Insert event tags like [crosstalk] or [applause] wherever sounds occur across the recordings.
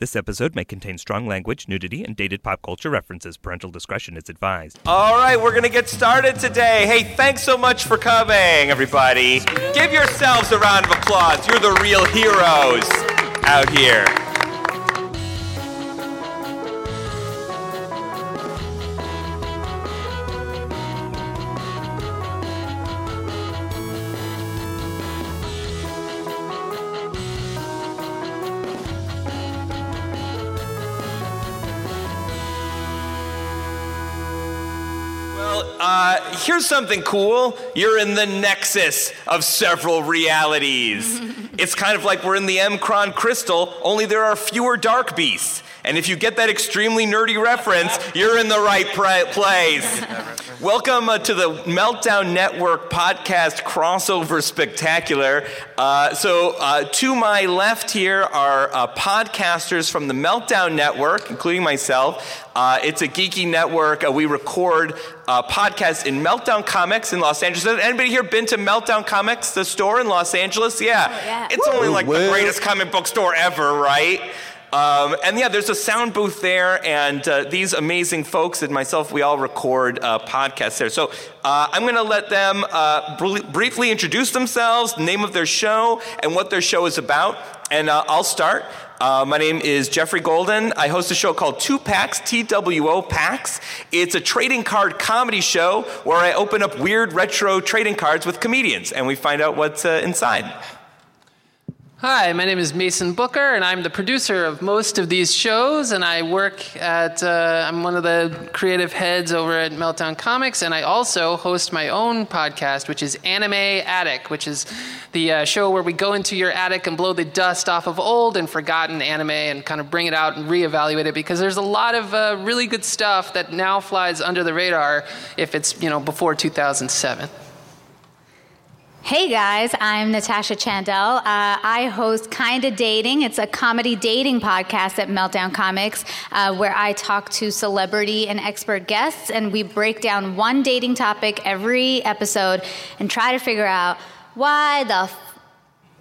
This episode may contain strong language, nudity, and dated pop culture references. Parental discretion is advised. All right, we're going to get started today. Hey, thanks so much for coming, everybody. Give yourselves a round of applause. You're the real heroes out here. Here's something cool. You're in the nexus of several realities. [laughs] it's kind of like we're in the Mcron crystal, only there are fewer dark beasts. And if you get that extremely nerdy reference, you're in the right pra- place. [laughs] Welcome uh, to the Meltdown Network podcast crossover spectacular. Uh, so, uh, to my left here are uh, podcasters from the Meltdown Network, including myself. Uh, it's a geeky network. Uh, we record podcasts in Meltdown Comics in Los Angeles. Has anybody here been to Meltdown Comics, the store in Los Angeles? Yeah. Oh, yeah. It's only like the greatest comic book store ever, right? Um, and yeah, there's a sound booth there, and uh, these amazing folks and myself, we all record uh, podcasts there. So uh, I'm going to let them uh, br- briefly introduce themselves, the name of their show, and what their show is about. And uh, I'll start. Uh, my name is Geoffrey Golden. I host a show called Two Packs, TWO Packs. It's a trading card comedy show where I open up weird retro trading cards with comedians, and we find out what's inside. Hi, my name is Mason Booker, and I'm the producer of most of these shows. And I work at, uh, I'm one of the creative heads over at Meltdown Comics, and I also host my own podcast, which is Anime Attic, which is the uh, show where we go into your attic and blow the dust off of old and forgotten anime and kind of bring it out and reevaluate it because there's a lot of uh, really good stuff that now flies under the radar if it's, you know, before 2007. Hey guys, I'm Natasha Chandel. Uh, I host Kinda Dating. It's a comedy dating podcast at Meltdown Comics uh, where I talk to celebrity and expert guests and we break down one dating topic every episode and try to figure out why the f-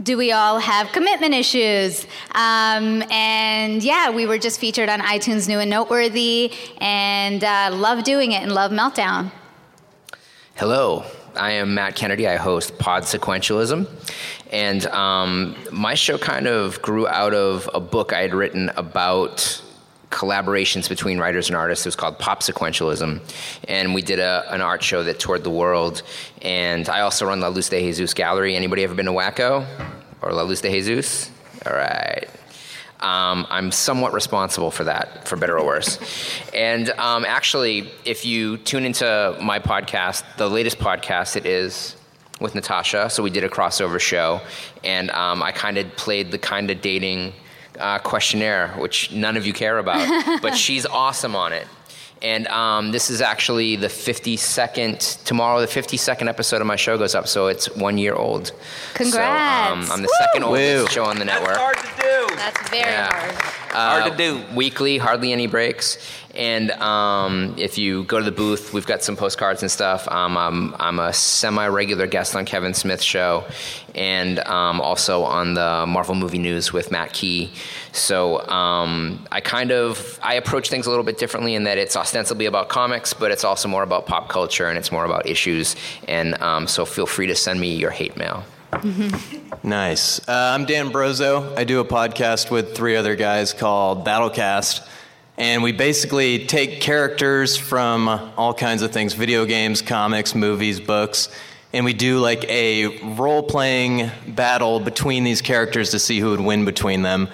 do we all have commitment issues? Um, and yeah, we were just featured on iTunes New and Noteworthy and uh, love doing it and love Meltdown. Hello, I am Matt Kennedy. I host Pod Sequentialism. And um, my show kind of grew out of a book I had written about collaborations between writers and artists. It was called Pop Sequentialism. And we did a, an art show that toured the world. And I also run La Luz de Jesus Gallery. Anybody ever been to Wacko or La Luz de Jesus? All right. Um, I'm somewhat responsible for that, for better or worse. and um, actually, if you tune into my podcast, the latest podcast, it is with Natasha. So we did a crossover show, and um, I kind of played the kind of dating uh, questionnaire, which none of you care about, but [laughs] she's awesome on it. And um, this is actually the 52nd, tomorrow, the 52nd episode of my show goes up, so it's one year old. Congrats. So, um, I'm the Woo! second oldest Woo. show on the network. That's hard to do. That's very Yeah. hard. Hard to do. Weekly, hardly any breaks. And um, if you go to the booth, we've got some postcards and stuff. Um, I'm, I'm a semi regular guest on Kevin Smith's show and um, also on the Marvel Movie News with Matt Key. So um, I kind of I approach things a little bit differently in that it's ostensibly about comics, but it's also more about pop culture and it's more about issues. And um, so feel free to send me your hate mail. Nice. Uh, I'm Dan Brozo. I do a podcast with three other guys called Battlecast. And we basically take characters from all kinds of things video games, comics, movies, books. And we do like a role playing battle between these characters to see who would win between them.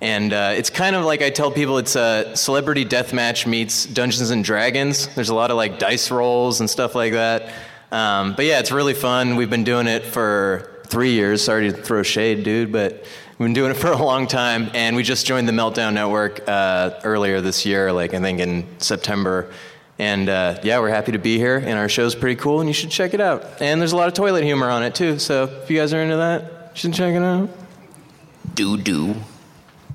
And uh, it's kind of like I tell people it's a celebrity deathmatch meets Dungeons and Dragons. There's a lot of like dice rolls and stuff like that. Um, but yeah, it's really fun. We've been doing it for three years. Sorry to throw shade, dude, but we've been doing it [laughs] for a long time. And we just joined the Meltdown Network uh, earlier this year, like I think in September. And uh, yeah, we're happy to be here. And our show's pretty cool, and you should check it out. And there's a lot of toilet humor on it too. So if you guys are into that, you should check it out. Do do.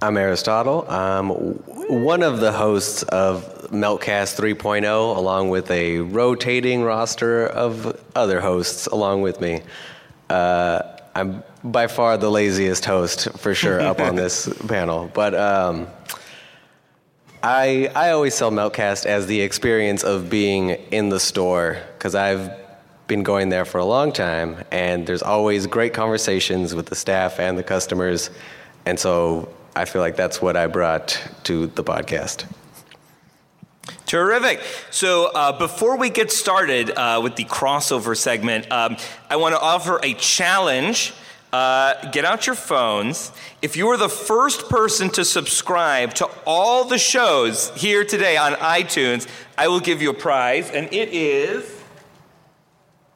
I'm Aristotle. I'm one of the hosts of Meltcast 3.0, along with a rotating roster of other hosts along with me. Uh, I'm by far the laziest host, for sure, up on [laughs] this panel. But um, I, I always sell Meltcast as the experience of being in the store because I've been going there for a long time and there's always great conversations with the staff and the customers. And so I feel like that's what I brought to the podcast. Terrific. So uh, before we get started uh, with the crossover segment, um, I want to offer a challenge. Uh, get out your phones. If you are the first person to subscribe to all the shows here today on iTunes, I will give you a prize, and it is.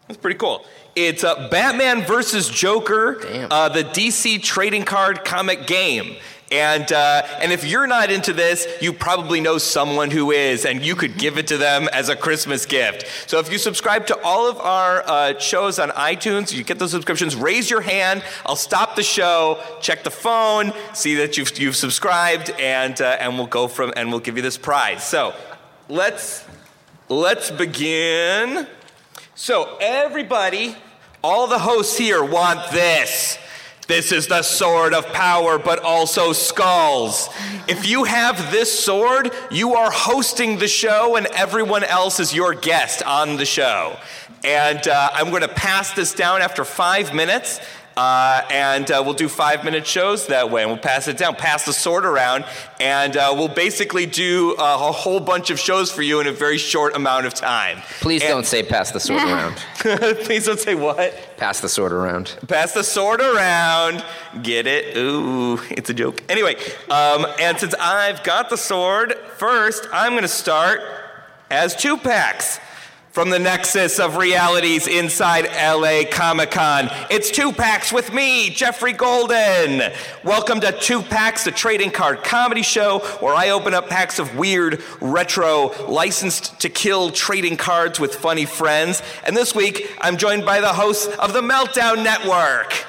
That's pretty cool. It's uh, Batman versus Joker, uh, the DC trading card comic game. And, uh, and if you're not into this, you probably know someone who is, and you could give it to them as a Christmas gift. So if you subscribe to all of our uh, shows on iTunes, you get those subscriptions, raise your hand. I'll stop the show, check the phone, see that you've, you've subscribed, and, uh, and we'll go from, and we'll give you this prize. So let's, let's begin. So, everybody, all the hosts here want this. This is the sword of power, but also skulls. If you have this sword, you are hosting the show, and everyone else is your guest on the show. And uh, I'm going to pass this down after five minutes. Uh, and uh, we'll do five minute shows that way, and we'll pass it down, pass the sword around, and uh, we'll basically do uh, a whole bunch of shows for you in a very short amount of time. Please And- don't say pass the sword around. [laughs] Please don't say what. Pass the sword around. Pass the sword around. Get it? Ooh, it's a joke. Anyway, um, and since I've got the sword, first I'm going to start as two packs from the nexus of realities inside LA Comic Con. It's two packs with me, Geoffrey Golden. Welcome to Two Packs, the trading card comedy show where I open up packs of weird, retro, licensed to kill trading cards with funny friends. And this week, I'm joined by the hosts of the Meltdown Network.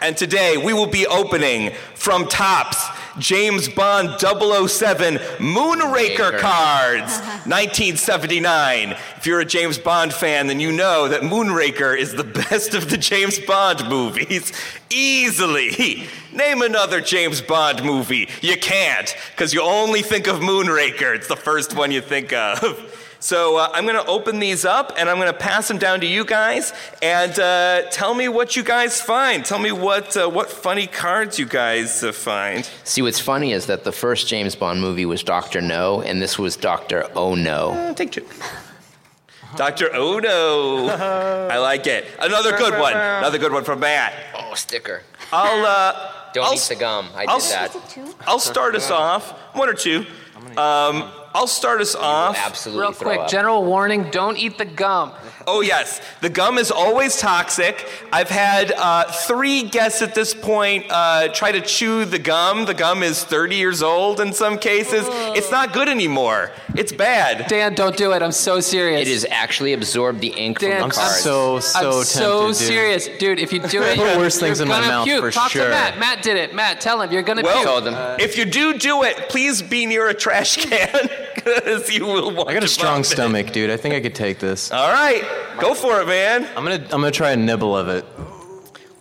And today we will be opening from Topps James Bond 007 Moonraker Raker. cards, [laughs] 1979. If you're a James Bond fan, then you know that Moonraker is the best of the James Bond movies. Easily. [laughs] Name another James Bond movie. You can't, because you only think of Moonraker. It's the first one you think of. [laughs] So uh, I'm going to open these up and I'm going to pass them down to you guys and uh, tell me what you guys find. Tell me what uh, what funny cards you guys uh, find. See, what's funny is that the first James Bond movie was Doctor No, and this was Doctor Oh No. Uh, take two. Dr. Odo. I like it. Another good one. Another good one from Matt. Oh, sticker. I'll uh, Don't I'll eat the gum. I I'll did that. I'll start us off. One or two. Um, I'll start us off. Absolutely. Real quick, up. general warning: don't eat the gum. Oh, yes. The gum is always toxic. I've had uh, three guests at this point uh, try to chew the gum. The gum is 30 years old in some cases. It's not good anymore. It's bad. Dan, don't do it. I'm so serious. It is actually absorbed the ink Dan, from I'm the card. So, so I'm tempted, so dude. serious, dude. If you do it, [laughs] Put you're, worse things you're in my gonna mouth puke. for Talk sure. to Matt. Matt did it. Matt, tell him you're gonna Well, puke. Told them. If you do do it, please be near a trash can [laughs] because you will want I got a strong vomit. stomach, dude. I think I could take this. All right. Go for it, man. I'm gonna, I'm gonna try a nibble of it.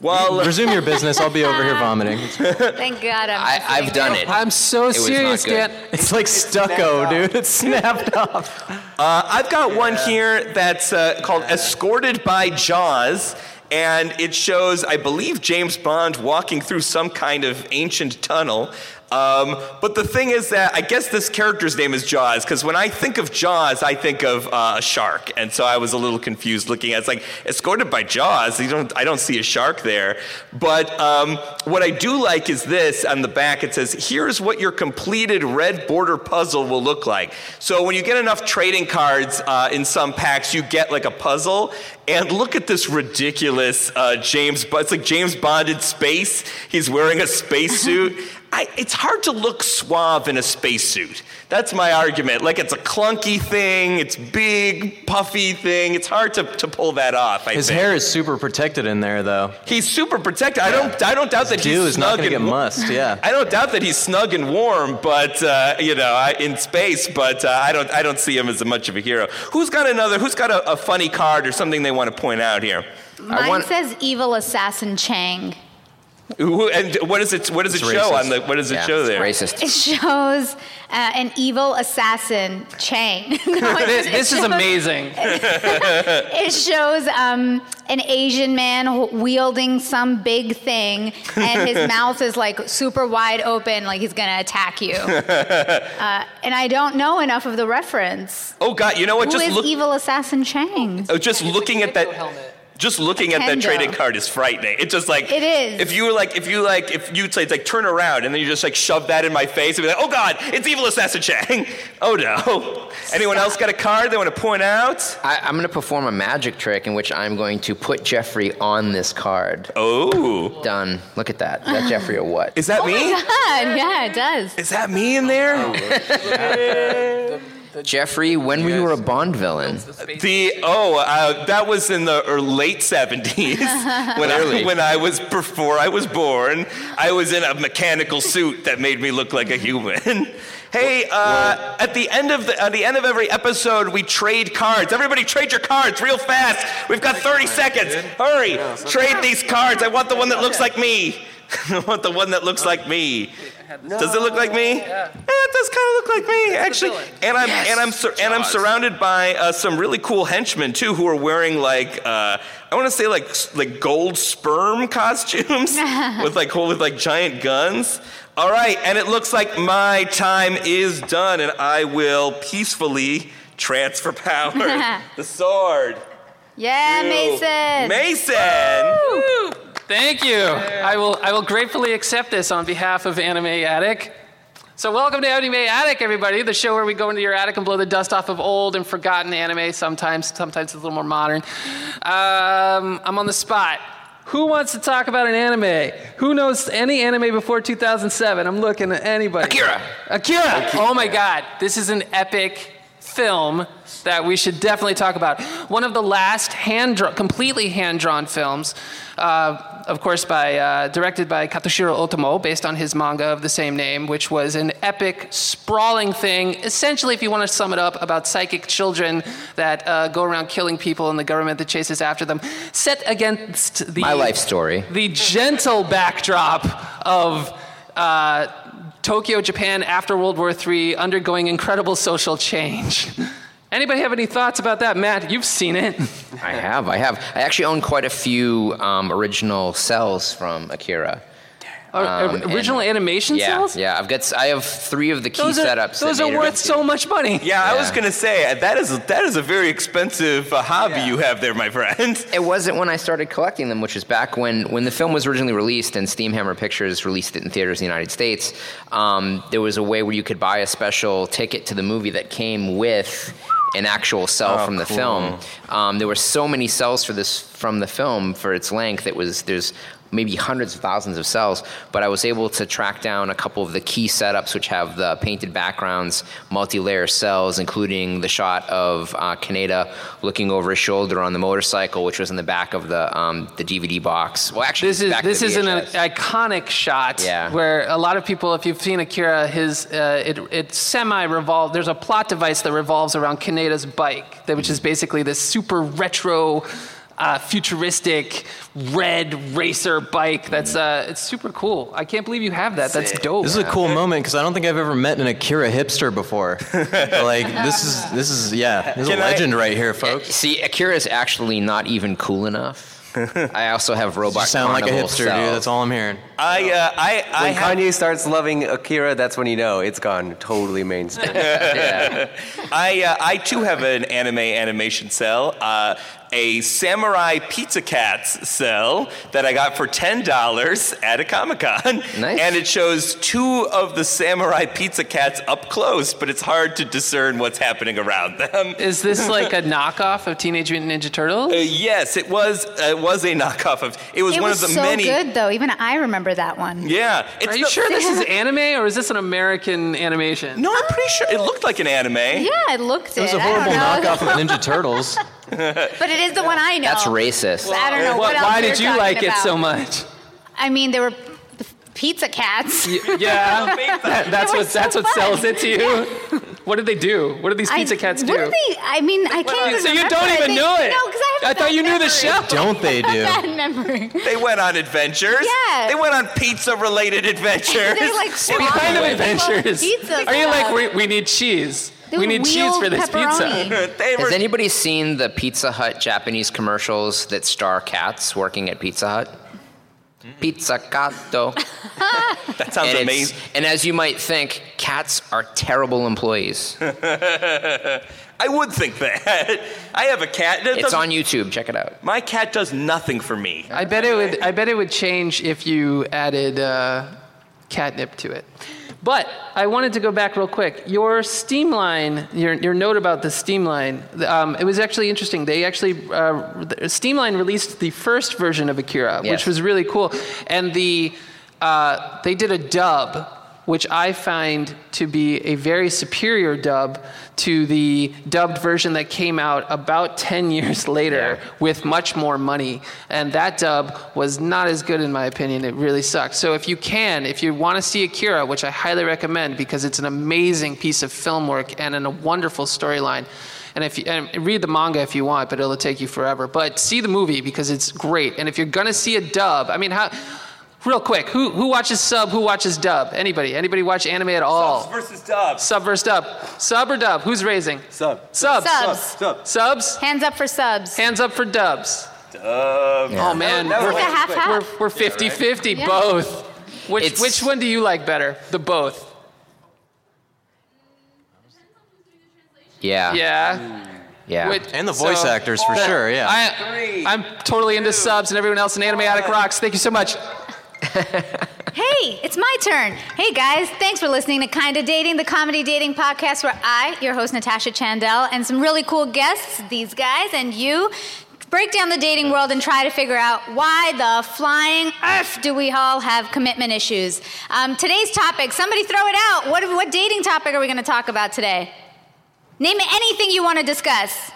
Well, [laughs] Resume your business. I'll be over here [laughs] vomiting. Thank God I'm. I, I've done it. I'm so was not serious, good. Dan. It's like stucco, dude. It's snapped [laughs] off. Uh, I've got one here that's uh, called Escorted by Jaws, and it shows, I believe, James Bond walking through some kind of ancient tunnel. Um, but the thing is that I guess this character's name is Jaws, because when I think of Jaws, I think of uh, a shark, and so I was a little confused looking at it. It's like, escorted by Jaws, you don't, I don't see a shark there. But um, what I do like is this on the back it says, here's what your completed red border puzzle will look like. So when you get enough trading cards uh, in some packs, you get like a puzzle. And look at this ridiculous uh, James Bond. It's like James Bond in space. He's wearing a spacesuit. [laughs] I, it's hard to look suave in a spacesuit. That's my argument. Like it's a clunky thing, it's big, puffy thing. It's hard to, to pull that off. I His think. hair is super protected in there, though. He's super protected. I don't. I don't doubt that Dude he's is not snug gonna get and mussed. Yeah. [laughs] I don't doubt that he's snug and warm, but uh, you know, I, in space. But uh, I don't. I don't see him as much of a hero. Who's got another? Who's got a, a funny card or something they want to point out here? Mine want- says evil assassin Chang. Who- And what does it? What does it show racist. on the? What does it Yeah, show there? Racist. It shows uh, an evil assassin Chang. [laughs] No, it- [laughs] This, it this is amazing. [laughs] It shows um, an Asian man wielding some big thing, and his mouth is like super wide open, like he's gonna attack you. Uh, and I don't know enough of the reference. Oh God! You know what? Who Just is look. evil assassin Chang? Oh, just looking at that. Just looking at that trading card is frightening. It's just like It is. If you were like, if you like, if you say it's like turn around and then you just like shove that in my face and be like, oh God, it's evil assassin Chang. [laughs] Oh no. Anyone else got a card they want to point out? I, I'm going to perform a magic trick in which I'm going to put Geoffrey on this card. Oh, Done. Look at that. Is that Geoffrey or what? is that oh me? My God, yeah, it does. Is that me in there? Oh, [laughs] Geoffrey, when we were you a Bond villain? The oh, uh, that was in the er, late seventies [laughs] when I, when I was before I was born. I was in a mechanical suit that made me look like a human. [laughs] hey, uh, at the end of the at the end of every episode, we trade cards. Everybody, trade your cards real fast. We've got thirty seconds. Hurry, trade these cards. I want the one that looks like me. [laughs] I want the one that looks like me. Does it look like me? Yeah, it does kind of look like me, actually. And I'm and I'm sur- and I'm surrounded by uh, some really cool henchmen too, who are wearing like uh, I want to say like like gold sperm [laughs] costumes [laughs] with like with like giant guns. All right, and it looks like my time is done, and I will peacefully transfer power. [laughs] the sword. Yeah, to Mason. Mason. Thank you. I will, I will gratefully accept this on behalf of Anime Attic. So, welcome to Anime Attic, everybody, the show where we go into your attic and blow the dust off of old and forgotten anime. Sometimes, sometimes it's a little more modern. Um, I'm on the spot. Who wants to talk about an anime? Who knows any anime before 2007? I'm looking at anybody. Akira. Akira. Oh my God, this is an epic film that we should definitely talk about. One of the last hand drawn, completely hand drawn films, uh, of course, by uh, directed by Katsuhiro Otomo, based on his manga of the same name, which was an epic, sprawling thing. Essentially, if you want to sum it up, about psychic children that uh, go around killing people and the government that chases after them, set against the My life story. the gentle backdrop of uh, Tokyo, Japan after World War III undergoing incredible social change. [laughs] Anybody have any thoughts about that? Matt, you've seen it. [laughs] I have. I have. I actually own quite a few um, original cells from Akira. Um, original and- animation yeah, cells? Yeah, I've got. s- I have three of the key Those are, setups. that those are worth so much money. Yeah, I was gonna say uh, that is that is a very expensive uh, hobby you have there, my friend. [laughs] It wasn't when I started collecting them, which was back when, when the film was originally released and Streamline Pictures released it in theaters in the United States. Um, there was a way where you could buy a special ticket to the movie that came with an actual cell Oh, from the cool. film. Um, there were so many cells for this from the film for its length. It was there's maybe hundreds of thousands of cells, but I was able to track down a couple of the key setups, which have the painted backgrounds, multi-layer cells, including the shot of uh, Kaneda looking over his shoulder on the motorcycle, which was in the back of the um, the DVD box. Well, actually, This is this is an iconic shot Yeah. where a lot of people, if you've seen Akira, his uh, it it semi revolves. There's a plot device that revolves around Kaneda's bike, that, which is basically this super retro. Uh, futuristic red racer bike. That's uh, it's super cool. I can't believe you have that. That's dope. This is a cool moment because I don't think I've ever met an Akira hipster before. [laughs] like this is this is yeah, this is a Can I- legend right here, folks. See, Akira is actually not even cool enough. [laughs] I also have robot. You sound like a carnival hipster, dude. cells. That's all I'm hearing. I uh, I I When have, Kanye starts loving Akira, that's when you know it's gone totally mainstream. [laughs] Yeah. I uh, I too have an anime animation cell. Uh, a samurai pizza cats cell that I got for ten dollars at a comic con, Nice. and it shows two of the samurai pizza cats up close, but it's hard to discern what's happening around them. Is this [laughs] like a knockoff of Teenage Mutant Ninja Turtles? Uh, yes, it was. Uh, it was a knockoff of. It was It one was of the many. It's so many. good, though. Even I remember that one. Yeah, it's Are you no- sure this is [laughs] anime or is this an American animation? No, I'm pretty sure it looked like an anime. Yeah, it looked It was a I don't horrible knockoff of [laughs] Ninja Turtles. [laughs] But it is the one I know. That's racist. I don't know what Wh- else Why did you talking like it so much? I mean, there were pizza cats. Yeah, [laughs] that- that's They were what that's so what sells it to you. What did they do? What did these I- pizza cats do? What do they? I mean, I can't even So you remember. don't I even think- know it? No, because I have. I thought you knew the show. Don't they [laughs] do? Bad memory. They went on adventures. Yeah. They went on pizza-related adventures. They're like What kind of adventures? Pizzas Are you like we, we need cheese? They we need cheese for this pepperoni. pizza. [laughs] they were Has anybody seen the Pizza Hut Japanese commercials that star cats working at Pizza Hut? Pizza Cato. [laughs] that sounds and, it's- amazing. and as you might think, cats are terrible employees. [laughs] I would think that. I have a cat. that It's doesn't- on YouTube. Check it out. My cat does nothing for me. I bet it would. I bet it would change if you added uh, catnip to it. But I wanted to go back real quick. Your Streamline, your, your note about the Streamline, um, it was actually interesting. They actually, uh, the Streamline released the first version of Akira, Yes. which was really cool. And the, uh, they did a dub, which I find to be a very superior dub to the dubbed version that came out about [laughs] 10 years later Yeah. with much more money. And that dub was not as good, in my opinion. It really sucked. So if you can, if you want to see Akira, which I highly recommend because it's an amazing piece of film work and in a wonderful storyline. And if you and read the manga if you want, but it'll take you forever. But see the movie because it's great. And if you're gonna see a dub, I mean, how? Real quick, who who watches sub? Who watches dub? Anybody? Anybody watch anime at all? Subs versus dubs. Sub versus dub. Sub or dub? Who's raising? Sub. Subs. Subs. Subs. Hands up for subs. Hands up for dubs. Dub. Oh man, It's we're, like a half we're, half. we're 50 50, Yeah. both. Which, It's- which one do you like better? The both. Yeah. Yeah. Yeah. Which- And the voice so- actors for sure, yeah. I, I'm totally into subs and everyone else in Anime Attic Rocks. Thank you so much. [laughs] Hey, it's my turn. Hey guys, thanks for listening to Kinda Dating, the comedy dating podcast where I, your host Natasha Chandel, and some really cool guests, these guys and you, break down the dating world and try to figure out why the flying earth do we all have commitment issues. Um, today's topic, somebody throw it out. What, what dating topic are we going to talk about today? Name anything you want to discuss.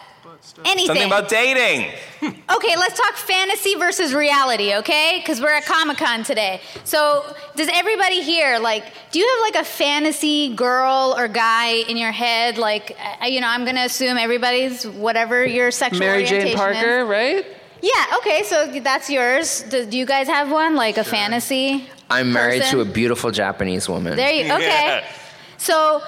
Anything. Something about dating. [laughs] Okay, let's talk fantasy versus reality, okay? Because we're at Comic Con today. So, does everybody here, like, do you have like a fantasy girl or guy in your head? Like, you know, I'm going to assume everybody's whatever your sexual orientation. Mary orientation Jane Parker, is. right? Yeah, okay, so that's yours. Do, do you guys have one? Like a fantasy? I'm married person? to a beautiful Japanese woman. There you okay. Yeah. So,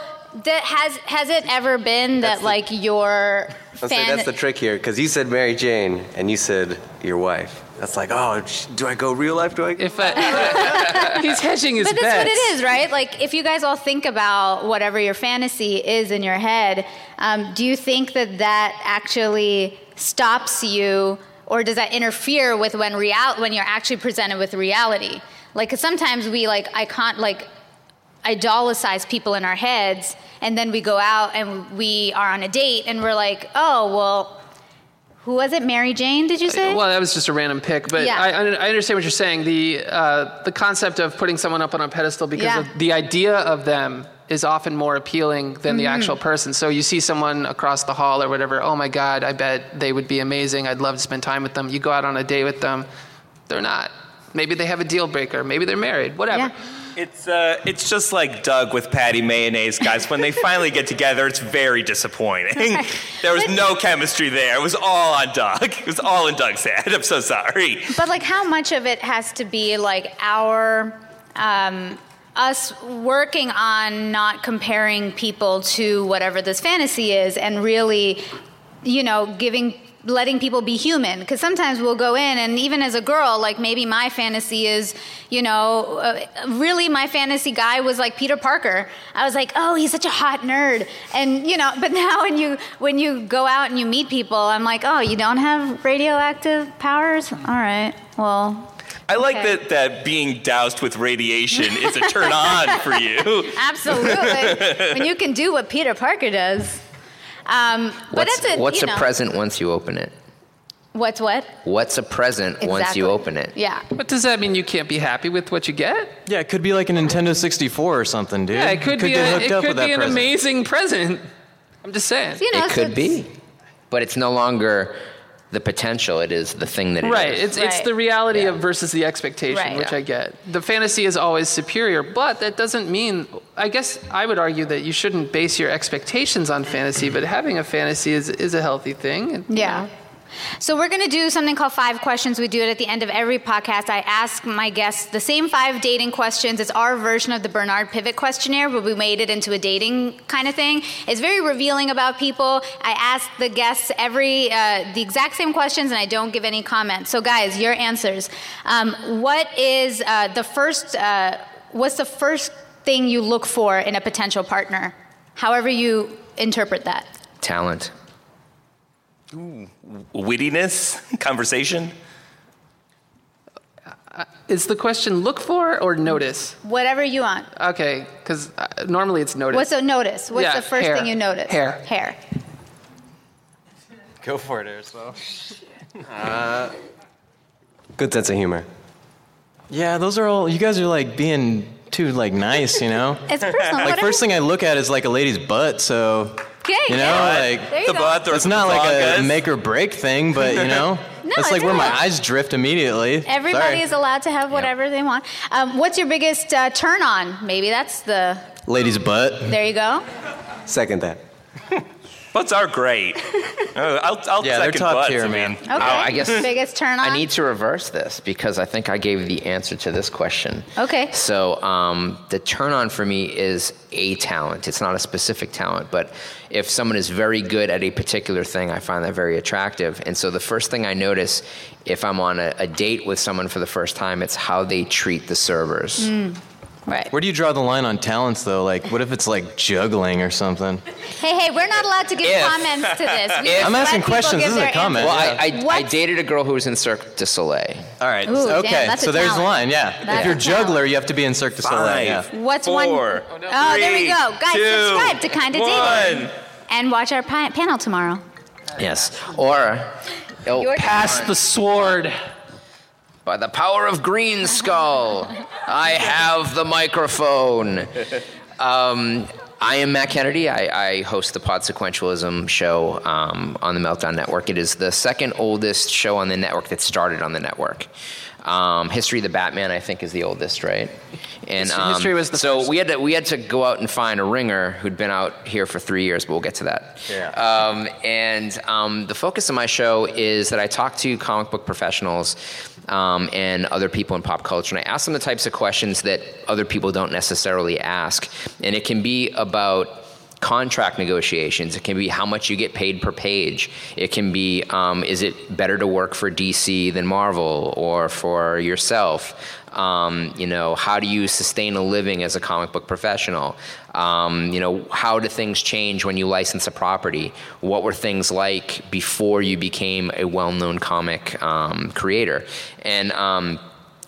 that has has it ever been that That's the- like your I'll say that's the trick here, because you said Mary Jane and you said your wife. That's like, oh, do I go real life? Do I? If I, [laughs] he's hedging his But that's bets. what it is, right? Like, if you guys all think about whatever your fantasy is in your head, um, do you think that that actually stops you, or does that interfere with when real when you're actually presented with reality? Like, 'cause sometimes we like I can't like idolize people in our heads, and then we go out and we are on a date, and we're like, oh well. Who was it? Mary Jane? Did you say? Well, that was just a random pick, but Yeah. I, I understand what you're saying. The uh, the concept of putting someone up on a pedestal because Yeah. the idea of them is often more appealing than the Mm-hmm. actual person. So you see someone across the hall or whatever. Oh my God, I bet they would be amazing. I'd love to spend time with them. You go out on a date with them, they're not. Maybe they have a deal breaker. Maybe they're married. Whatever. Yeah. It's uh, it's just like Doug with Patty Mayonnaise, guys. When they finally get together, it's very disappointing. There was no chemistry there. It was all on Doug. It was all in Doug's head. I'm so sorry. But like, how much of it has to be like our um, us working on not comparing people to whatever this fantasy is, and really, you know, giving letting people be human because sometimes we'll go in and even as a girl like maybe my fantasy is you know uh, really my fantasy guy was like peter parker i was like oh he's such a hot nerd and you know [laughs] but now when you when you go out and you meet people i'm like oh you don't have radioactive powers all right well I like Okay. that that being doused with radiation is a turn [laughs] on for you. Absolutely. when you can do what Peter Parker does. Um, but what's that's it. what's you a present once you open it? What's what? What's a present once you open it? Yeah. But does that mean you can't be happy with what you get? Yeah, it could be like a Nintendo 64 or something, dude. Yeah, it could, be. get A, hooked it up could with that be an present. amazing present. I'm just saying. You know, it so could be, but it's no longer the potential. It is the thing that it is. Right. It's it's Right. the reality Yeah. of versus the expectation, Right. which Yeah. I get. The fantasy is always superior, but that doesn't mean. I guess I would argue that you shouldn't base your expectations on fantasy, but having a fantasy is is a healthy thing. and, you Yeah. know. So we're going to do something called five questions. We do it at the end of every podcast. I ask my guests the same five dating questions. It's our version of the Bernard Pivot questionnaire, but we made it into a dating kind of thing. It's very revealing about people. I ask the guests every uh, the exact same questions, and I don't give any comments. So guys, your answers. Um, what is uh, the first? Uh, what's the first thing you look for in a potential partner? However you interpret that. Talent. Wittiness, [laughs] conversation. Is the question look for or notice? Whatever you want. Okay, because uh, normally it's notice. What's a notice? What's Yeah, the first hair. thing you notice? Hair. Hair. Go for it, Aristotle. [laughs] Good sense of humor. Yeah, those are all. You guys are like being too like nice, you know. [laughs] It's personal. like whatever. first thing I look at is like a lady's butt. So Okay, you know, yeah. like there you the go. butt or it's not like a make or break thing, but you know, [laughs] No, that's like it's where my eyes drift immediately. Everybody Sorry. is allowed to have whatever they want. Um, what's your biggest uh, turn on? Maybe that's the. lady's butt. There you go. Second that. Butts are great. Uh, [laughs] I'll, I'll Yeah, they're top butts, tier, I man. mean. Okay. Oh, I guess biggest turn on. I need to reverse this because I think I gave the answer to this question. Okay. So um, the turn on for me is a talent. It's not a specific talent, but if someone is very good at a particular thing, I find that very attractive. And so the first thing I notice if I'm on a, a date with someone for the first time, it's how they treat the servers. Right. Where do you draw the line on talents, though? Like, what if it's like juggling or something? Hey, hey, we're not allowed to give If- comments to this. We if- I'm asking questions. This is a comment. Well, answers. I, I, I dated a girl who was in Cirque du Soleil. All right. Ooh, so- damn, okay. that's a so there's the line. Yeah. That's if you're a juggler, talent. you have to be in Cirque du Soleil. Five. Yeah. What's four, one? Oh, there we go. Guys, two, subscribe to Kinda Dating. one. And watch our pa- panel tomorrow. Yes. Or it'll Your Pass the sword. By the power of Grayskull, I have the microphone. Um, I am Matt Kennedy. I, I host the Pod Sequentialism show um, on the Meltdown Network. It is the second oldest show on the network that started on the network. Um, History of the Batman, I think, is the oldest, right? And History- um, History was the so first. we had to we had to go out and find a ringer who'd been out here for three years, but we'll get to that. Yeah. Um, and um, the focus of my show is that I talk to comic book professionals um, and other people in pop culture, and I ask them the types of questions that other people don't necessarily ask. And it can be about contract negotiations. It can be how much you get paid per page. It can be um, is it better to work for DC than Marvel or for yourself? Um, you know, how do you sustain a living as a comic book professional? Um, you know, how do things change when you license a property? What were things like before you became a well-known comic um, creator? And um,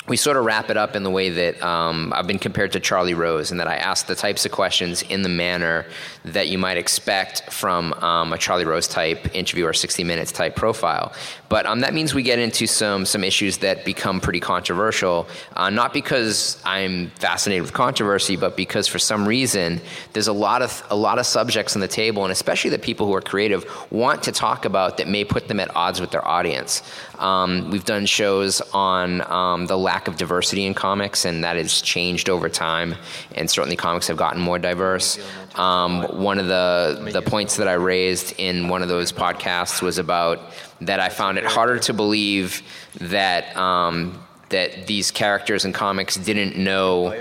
we sort of wrap it up in the way that um, I've been compared to Charlie Rose, and that I ask the types of questions in the manner that you might expect from um, a Charlie Rose type interview or 60 Minutes type profile. But um, that means we get into some some issues that become pretty controversial, uh, not because I'm fascinated with controversy, but because for some reason there's a lot of a lot of subjects on the table, and especially the people who are creative want to talk about that may put them at odds with their audience. Um, we've done shows on um, the lack of diversity in comics, and that has changed over time. And certainly, comics have gotten more diverse. Um, one of the the points that I raised in one of those podcasts was about that I found it harder to believe that um, that these characters in comics didn't know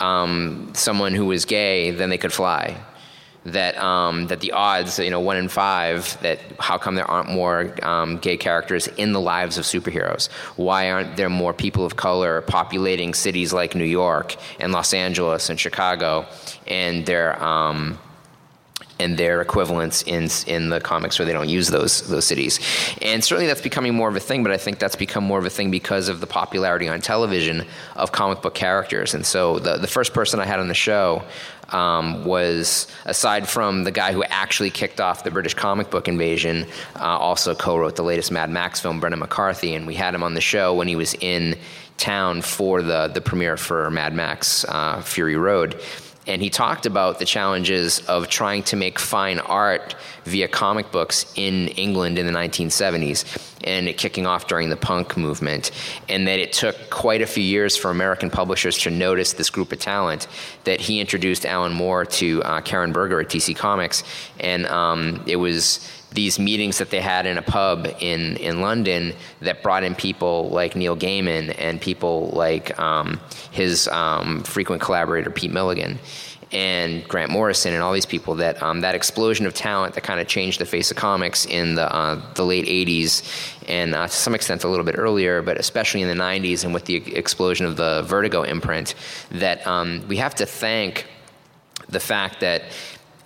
um, someone who was gay, then they could fly that um, that the odds, you know, one in five, that how come there aren't more um, gay characters in the lives of superheroes? Why aren't there more people of color populating cities like New York and Los Angeles and Chicago, and their um, and their equivalents in in the comics where they don't use those those cities. And certainly that's becoming more of a thing, but I think that's become more of a thing because of the popularity on television of comic book characters. And so the the first person I had on the show um, was aside from the guy who actually kicked off the British comic book invasion, uh, also co-wrote the latest Mad Max film, Brendan McCarthy, and we had him on the show when he was in town for the the premiere for Mad Max uh, Fury Road and he talked about the challenges of trying to make fine art via comic books in England in the 1970s and it kicking off during the punk movement. And that it took quite a few years for American publishers to notice this group of talent that he introduced Alan Moore to uh, Karen Berger at DC Comics. And um, it was these meetings that they had in a pub in, in London that brought in people like Neil Gaiman and people like um, his um, frequent collaborator Pete Milligan and Grant Morrison and all these people that um, that explosion of talent that kind of changed the face of comics in the uh, the late 80s and uh, to some extent a little bit earlier, but especially in the 90s and with the explosion of the Vertigo imprint, that um, we have to thank the fact that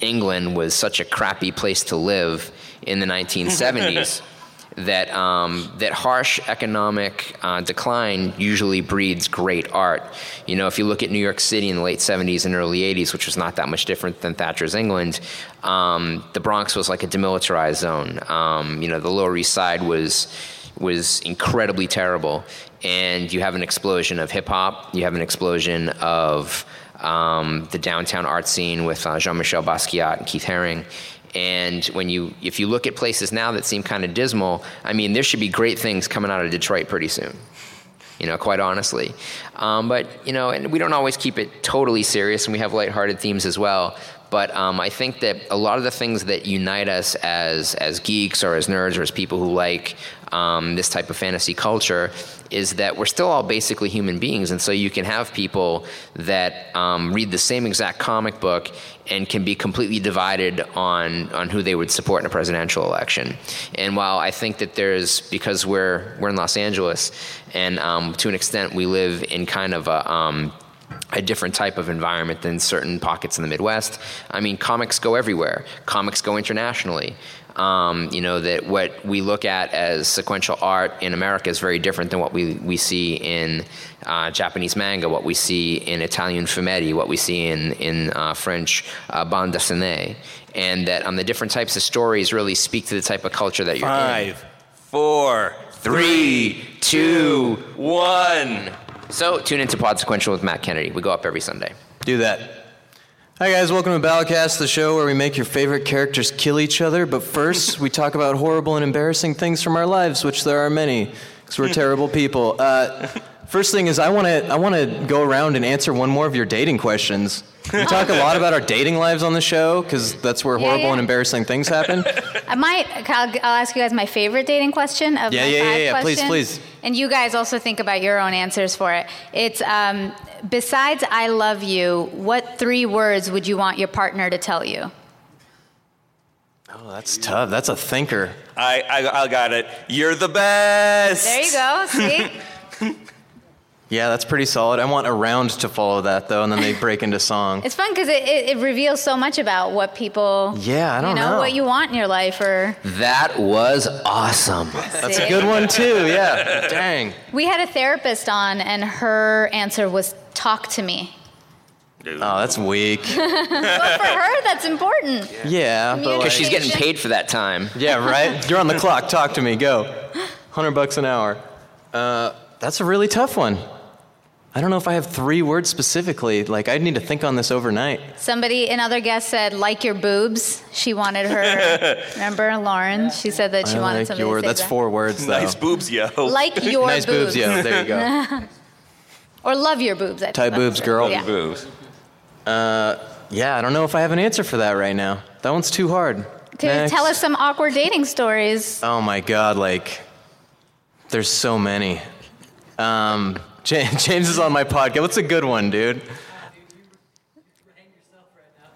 England was such a crappy place to live in the 1970s [laughs] that um, that harsh economic uh, decline usually breeds great art. You know, if you look at New York City in the late 70s and early 80s, which was not that much different than Thatcher's England, um, the Bronx was like a demilitarized zone. Um, you know, the Lower East Side was was incredibly terrible, and you have an explosion of hip hop. You have an explosion of um, the downtown art scene with uh, Jean-Michel Basquiat and Keith Haring. And when you, if you look at places now that seem kind of dismal, I mean, there should be great things coming out of Detroit pretty soon. You know, quite honestly. Um, but you know, and we don't always keep it totally serious, and we have lighthearted themes as well. But um, I think that a lot of the things that unite us as as geeks or as nerds or as people who like um, this type of fantasy culture is that we're still all basically human beings, and so you can have people that um, read the same exact comic book and can be completely divided on on who they would support in a presidential election. And while I think that there's because we're we're in Los Angeles, and um, to an extent we live in kind of a um, a different type of environment than certain pockets in the Midwest. I mean, comics go everywhere. Comics go internationally. Um, you know that what we look at as sequential art in America is very different than what we, we see in uh, Japanese manga, what we see in Italian fumetti, what we see in in uh, French uh, bande dessinée, and that um, the different types of stories really speak to the type of culture that you're in. Five, four, three, two, one. So tune into Pod Sequential with Matt Kennedy. We go up every Sunday. Do that. Hi, guys. Welcome to Battlecast, the show where we make your favorite characters kill each other. But first, we talk about horrible and embarrassing things from our lives, which there are many, because we're [laughs] terrible people. Uh, first thing is, I want to I want to go around and answer one more of your dating questions. We talk a lot about our dating lives on the show, because that's where Yeah, horrible yeah. and embarrassing things happen. [laughs] I might. I'll, I'll ask you guys my favorite dating question of Yeah, my yeah, yeah, five yeah. Please, questions. please. And you guys also think about your own answers for it. It's um, besides "I love you." What three words would you want your partner to tell you? Oh, that's tough. That's a thinker. I, I, I got it. You're the best. There you go. See, [laughs] Yeah, that's pretty solid. I want a round to follow that though, and then they [laughs] break into song. it's fun because it, it, it reveals so much about what people. Yeah, I don't you know, know. what you want in your life, or That was awesome. That's a good one too. Yeah. Dang. we had a therapist on, and her answer was "talk to me." Oh, that's weak. [laughs] But for her, that's important. Yeah, but Communication. like, Because she's getting paid for that time. yeah, right. [laughs] You're on the clock. Talk to me. Go. Hundred bucks an hour. Uh, that's a really tough one. I don't know if I have three words specifically. Like, I'd need to think on this overnight. Somebody, another guest said, "Like your boobs." She wanted her. [laughs] remember, Lauren? She said that she I wanted like somebody your. to say That's that. four words though. Nice boobs, yo. Like [laughs] your Nice boobs. Yeah, there you go. [laughs] Or love your boobs. I think Tight boobs, it. girl. Yeah. boobs. Yeah, I don't know if I have an answer for that right now. That one's too hard. To Next. tell us some awkward dating stories. Oh my God! Like, there's so many. Um, Ja- James is on my podcast. What's a good one, dude?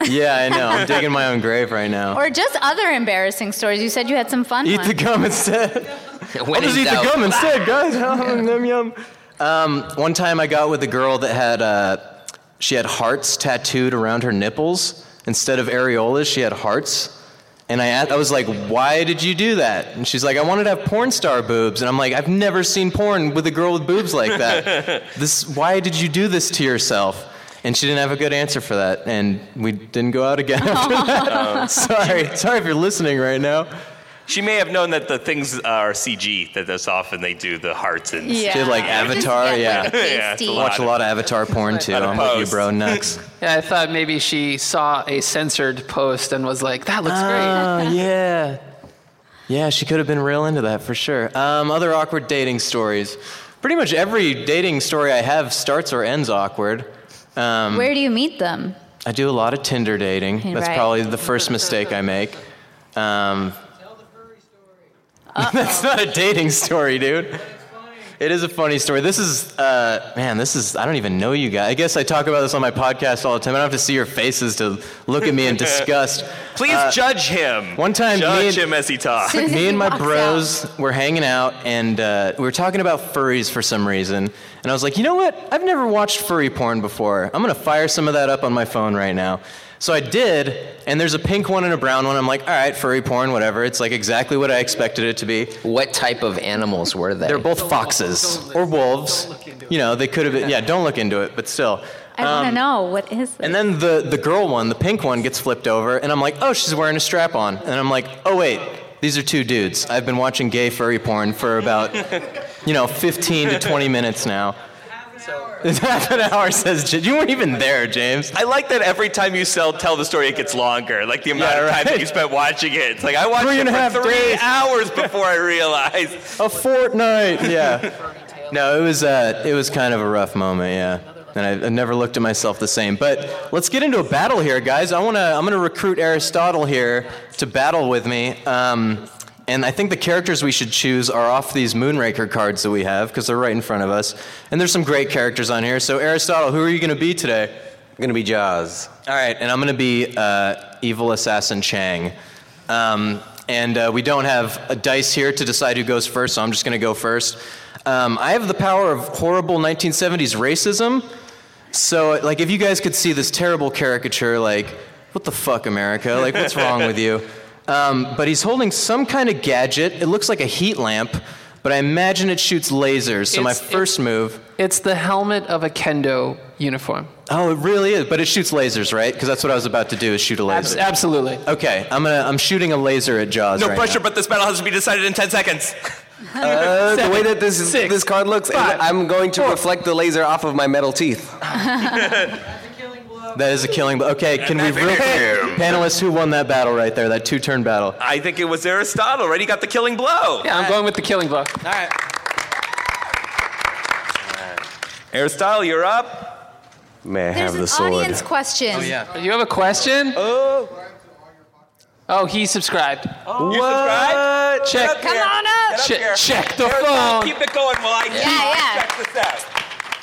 Yeah, I know. I'm digging my own grave right now. Or just other embarrassing stories. You said you had some fun Eat ones. the gum instead. When [laughs] I'll just in eat the gum instead, guys. [laughs] yum, yum. Um, one time I got with a girl that had uh, she had hearts tattooed around her nipples instead of areolas. She had hearts, and I asked, I was like, "Why did you do that?" And she's like, "I wanted to have porn star boobs." And I'm like, "I've never seen porn with a girl with boobs like that. [laughs] this, why did you do this to yourself?" And she didn't have a good answer for that, and we didn't go out again after that. [laughs] sorry, sorry if you're listening right now. She may have known that the things are CG, that that's often they do the hearts and yeah. Did, like, Or just Avatar, yeah. Like Yeah, it's a pasty. lot. Watch a lot of Avatar porn too. I'm with you, bro. Nuts. [laughs] Yeah, I thought maybe she saw a censored post and was like, "That looks great." Oh [laughs] yeah, yeah. She could have been real into that for sure. Um, other awkward dating stories. Pretty much every dating story I have starts or ends awkward. Um, Where do you meet them? I do a lot of Tinder dating. That's Right. probably the first mistake I make. Um, [laughs] That's not a dating story, dude. It is a funny story. This is, uh, man, this is, I don't even know you guys. I guess I talk about this on my podcast all the time. I don't have to see your faces to look at me in [laughs] disgust. Please Uh, judge him. one time, me judge and- him as he talks. Me and my walks bros were hanging out and uh, we were talking about furries for some reason. And I was like, you know what? I've never watched furry porn before. I'm going to fire some of that up on my phone right now. So I did, and there's a pink one and a brown one. I'm like, all right, furry porn, whatever. It's like exactly what I expected it to be. What type of animals were they? They're both foxes or wolves. You know, they could have been, yeah, don't look into it, but still. I want to um, know what is this? And then the, the girl one, the pink one, gets flipped over, and I'm like, oh, she's wearing a strap on. And I'm like, oh, wait, these are two dudes. I've been watching gay furry porn for about, [laughs] you know, 15 to 20 minutes now. It's [laughs] half an hour, says J- You weren't even there, James. I like that every time you sell, tell the story, it gets longer. Like the amount Yeah, of time that you spent watching it. It's like I watched Three it and a for half three days. hours before I [laughs] realized. A fortnight, [laughs] yeah. No, it was, uh, it was kind of a rough moment, yeah. And I, I never looked at myself the same. But let's get into a battle here, guys. I wanna, I'm going to recruit Aristotle here to battle with me. Um, and I think the characters we should choose are off these Moonraker cards that we have, because they're right in front of us. And there's some great characters on here. So, Aristotle, who are you going to be today? I'm gonna be Jaws. All right, and I'm going to be uh, evil assassin Chang. Um, and uh, we don't have a dice here to decide who goes first, so I'm just going to go first. Um, I have the power of horrible 1970s racism. So, like, if you guys could see this terrible caricature, like, what the fuck, America? Like, what's wrong with you? [laughs] Um, but he's holding some kind of gadget. It looks like a heat lamp, but I imagine it shoots lasers. So, my It's- first move. It's the helmet of a kendo uniform. Oh, it really is, but it shoots lasers, right? Because that's what I was about to do is shoot a Abs- laser. absolutely. Okay, I'm gonna I'm shooting a laser at Jaws. No right pressure, now. but this battle has to be decided in 10 seconds. [laughs] Uh, the way that this is, six, this card looks, is five, I'm going to reflect the laser off of my metal teeth. [laughs] That is a killing. blow. Okay, can we real panelists who won that battle right there? That two-turn battle. I think it was Aristotle, right? He got the killing blow. Yeah, I'm going with the killing blow. Alright. Aristotle, you're up. May I There's have an the sword? audience question. Oh, oh, you have a question? Oh. Oh, he subscribed. Oh, you subscribe? Check. Come on up. Check, here. check the Aristotle, phone. keep it going while I Yeah, yeah. check this out.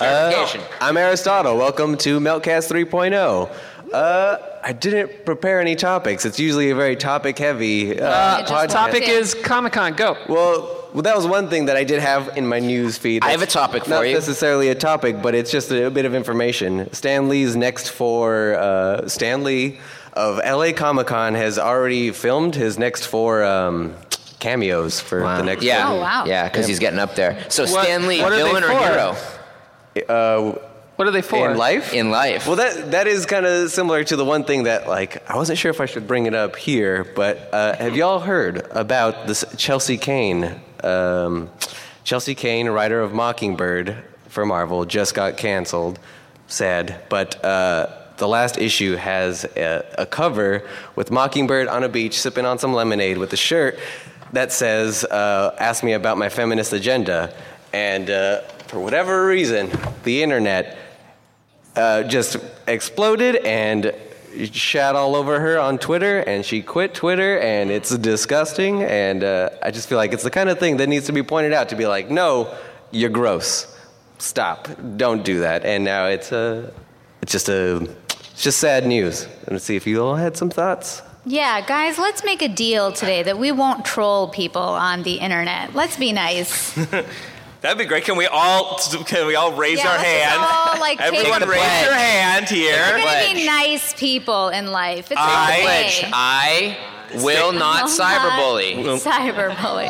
Verification. I'm Aristotle. Welcome to Meltcast 3.0. Uh, I didn't prepare any topics. It's usually a very topic-heavy uh, Uh, podcast. Topic is Comic Con. Go. Well, well, that was one thing that I did have in my news feed. I have a topic for not you. necessarily a topic, but it's just a, bit of information. Stan Lee's next for uh, Stan Lee of LA Comic Con has already filmed his next four um, cameos for Wow. the next. yeah. Oh, wow. Yeah, because he's getting up there. So What- Stan Lee, what villain or hero Uh, What are they for? in life. in life? Well, that that is kind of similar to the one thing that like I wasn't sure if I should bring it up here, but uh, have y'all heard about this Chelsea Cain? Um, Chelsea Cain, writer of Mockingbird for Marvel, just got canceled. Sad, but. Uh, the last issue has a, a cover with Mockingbird on a beach sipping on some lemonade with a shirt that says, uh, Ask me about my feminist agenda. And uh, for whatever reason, the internet uh, just exploded and shat all over her on Twitter, and she quit Twitter, and it's disgusting. And uh, I just feel like it's the kind of thing that needs to be pointed out to be like, no, you're gross. Stop. Don't do that. And now it's uh, it's just a it's just sad news. Let's see if you all had some thoughts. Yeah, guys, let's make a deal today that we won't troll people on the internet. Let's be nice. [laughs] That'd be great. Can we all can we all raise Yeah, our let's just hand? all, like, Everyone raise pledge. your hand here. We're here. gonna Pledge. be nice people in life. It's I- okay. Pledge. I will not Will cyberbully. not Cyberbully.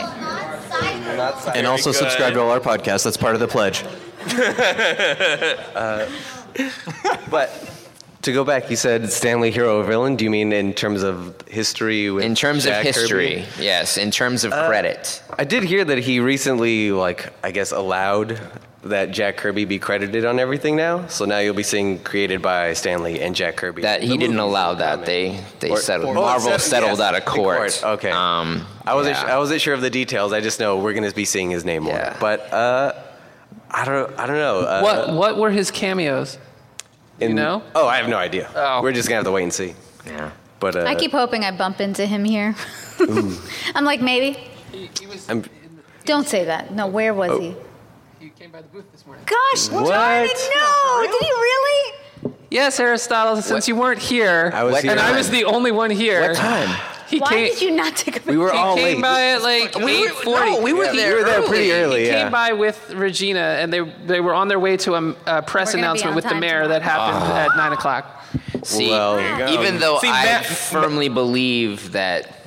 [laughs] And also good. subscribe to all our podcasts. That's part of the pledge. [laughs] But to go back, you said Stan Lee hero or villain. Do you mean in terms of history? With In terms Jack of history, Kirby? yes. In terms of credit, I did hear that he recently, like, I guess, allowed that Jack Kirby be credited on everything now. So now you'll be seeing created by Stan Lee and Jack Kirby. that he didn't allow that. coming. They they Or- settled. Oh, Marvel settled- settled yes, out of in court. Okay. Um, I wasn't. yeah. I wasn't sure of the details. I just know we're going to be seeing his name more. Yeah. But uh, I don't. I don't know. Uh, What What were his cameos? In- know? Oh, I have no idea. Oh. We're just gonna have to wait and see. Yeah. But uh, I keep hoping I bump into him here. [laughs] I'm like, maybe. I'm, Don't say that. No, where was he? He came by the booth this morning. Gosh, What? darn it, no! Did he really? Yes, Aristotle. Since you weren't here, I was and here. I was the only one here. What time? He Why came. did you not take a picture? we were he all came late. by at like eight forty. No, we were Yeah, there. we were there pretty early. He yeah. came by with Regina, and they they were on their way to a, a press We're gonna be announcement with the time mayor that happened ah. at nine o'clock. See, Well, even though See, I Matt- firmly believe that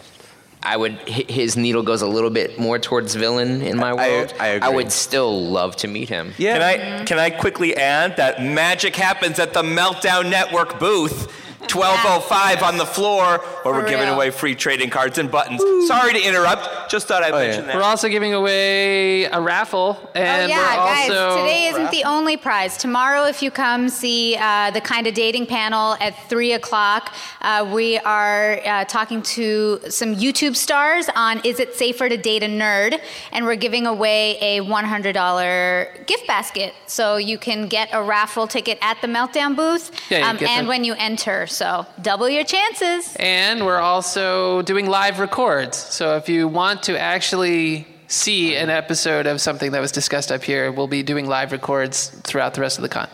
I would his needle goes a little bit more towards villain in my I- world. I agree. would still love to meet him. Yeah. Can I can I quickly add that magic happens at the Meltdown Network booth, 1205 on the floor, where we're giving away free trading cards and buttons. Sorry to interrupt. Just thought I'd Oh, mention yeah. We're that. also giving away a raffle, and oh yeah, we're guys! also Today isn't the only prize. Tomorrow, if you come see uh, the kind of dating panel at three o'clock, uh, we are uh, talking to some YouTube stars on "Is it safer to date a nerd?" and we're giving away a one hundred dollar gift basket. So you can get a raffle ticket at the Meltdown booth, Yeah, you um, get and the- when you enter. So double your chances. And we're also doing live records. So if you want to actually see an episode of something that was discussed up here, we'll be doing live records throughout the rest of the con.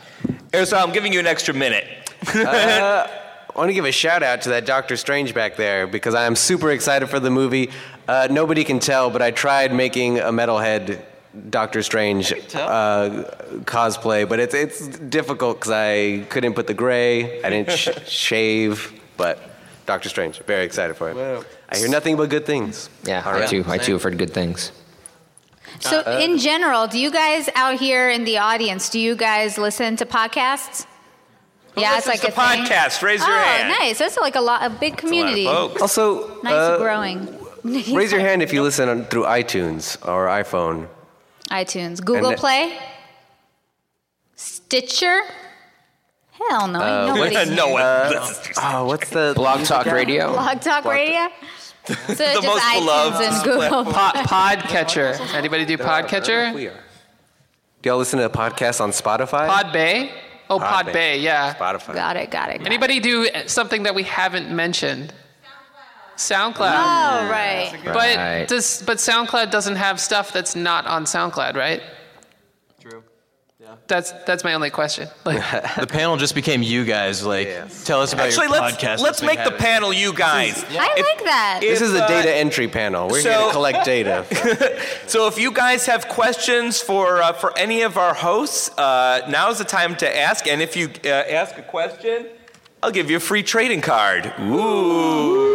Aristotle, I'm giving you an extra minute. [laughs] I want to give a shout out to that Doctor Strange back there because I am super excited for the movie. Uh, nobody can tell, but I tried making a metalhead Doctor Strange uh, cosplay, but it's it's difficult because I couldn't put the gray, I didn't sh- [laughs] shave, but Doctor Strange, very excited for it. I hear nothing but good things. Yeah, All I right. too. I too have heard good things. So, Uh, in general, do you guys out here in the audience, do you guys listen to podcasts? yeah, it's like a a thing? podcast. Raise your oh, hand. nice. That's like a lot, a big community. Folks. Also, Nice uh, growing. [laughs] raise your hand if you listen on, through iTunes or iPhone. iTunes, Google And- Play, Stitcher. Hell no, Uh, ain't nobody. no one listens to Oh, what's the Blog Talk Radio. Blog Talk Radio. So just most iTunes beloved and [laughs] Google. Po- [laughs] Podcatcher. Anybody do Podcatcher? We are. Do y'all listen to podcasts on Spotify? Podbay? Oh, Podbay. Podbay, yeah. Spotify. Got it. Got it. Got Anybody do something that we haven't mentioned? SoundCloud. Oh right. But Right. does but SoundCloud doesn't have stuff that's not on SoundCloud, right? True. Yeah. That's that's my only question. [laughs] Like, The panel just became you guys. Like, tell us about Actually, your let's podcast. let's make the panel you guys. I If- like that. if, This is a uh, data entry panel. We're here to collect data. [laughs] So if you guys have questions for uh, for any of our hosts, uh, now's the time to ask. And if you uh, ask a question, I'll give you a free trading card. Ooh.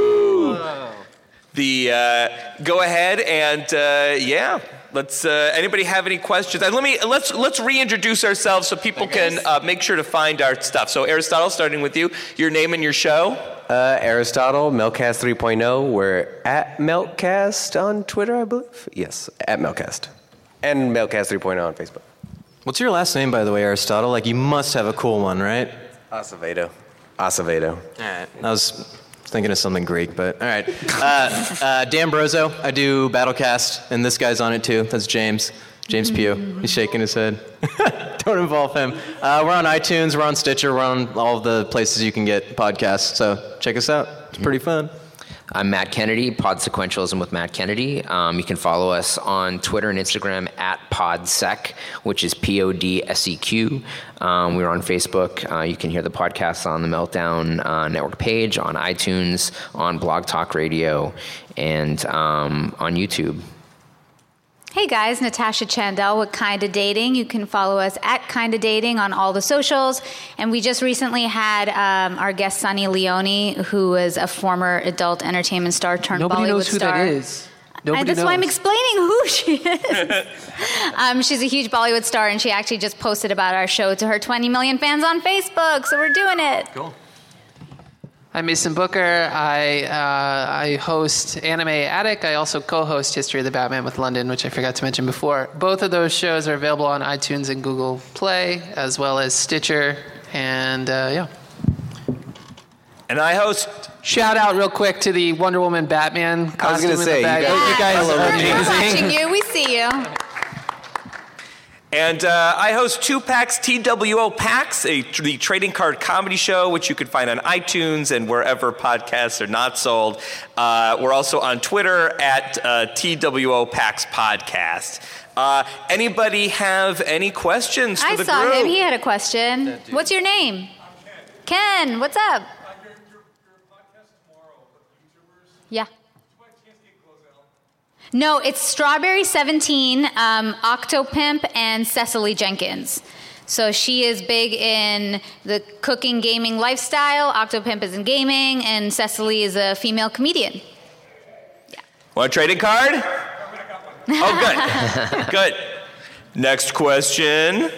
The uh, go ahead and uh, yeah. Let's. Uh, anybody have any questions? And let me let's let's reintroduce ourselves so people can uh, make sure to find our stuff. So Aristotle, starting with you, your name and your show. Uh, Aristotle, Meltcast 3.0. We're at Meltcast on Twitter, I believe. Yes, at Meltcast And Meltcast 3.0 on Facebook. What's your last name, by the way, Aristotle? Like, you must have a cool one, right? Acevedo. Acevedo. All right. I was thinking of something Greek, but all right. Uh, uh, Dan Brozo. I do Battlecast, and this guy's on it too. That's James. James Pugh. He's shaking his head. [laughs] Don't involve him. Uh, we're on iTunes. We're on Stitcher. We're on all the places you can get podcasts. So check us out. It's pretty fun. I'm Matt Kennedy, Pod Sequentialism with Matt Kennedy. Um, you can follow us on Twitter and Instagram at PodSec, which is P O D S E Q. Um, we're on Facebook. Uh, you can hear the podcast on the Meltdown uh, Network page, on iTunes, on Blog Talk Radio, and um, on YouTube. Hey guys, Natasha Chandel with Kinda Dating. You can follow us at Kinda Dating on all the socials. And we just recently had um, our guest Sunny Leone, who was a former adult entertainment star turned nobody Bollywood knows who star. that is. And Nobody that's why I'm explaining who she is. [laughs] um, she's a huge Bollywood star, and she actually just posted about our show to her 20 million fans on Facebook. So we're doing it. Cool. I'm Mason Booker. I uh, I host Anime Attic. I also co-host History of the Batman with London, which I forgot to mention before. Both of those shows are available on iTunes and Google Play, as well as Stitcher. And uh, yeah, And I host shout out real quick to the Wonder Woman Batman costume I was gonna say, you guys- Oh, you guys are Regina. We're amazing. watching [laughs] you. We see you. And uh, I host Two Packs TWO Packs, a the trading card comedy show, which you can find on iTunes and wherever podcasts are not sold. Uh, we're also on Twitter at uh, TWO Packs Podcast. Uh, anybody have any questions for I the saw group? him. He had a question. What's your name? Ken. What's up? No, it's Strawberry 17, um, Octopimp, and Cecily Jenkins. So she is big in the cooking, gaming lifestyle. Octopimp is in gaming, and Cecily is a female comedian. Want a trading card? [laughs] Oh, good. good. Next question.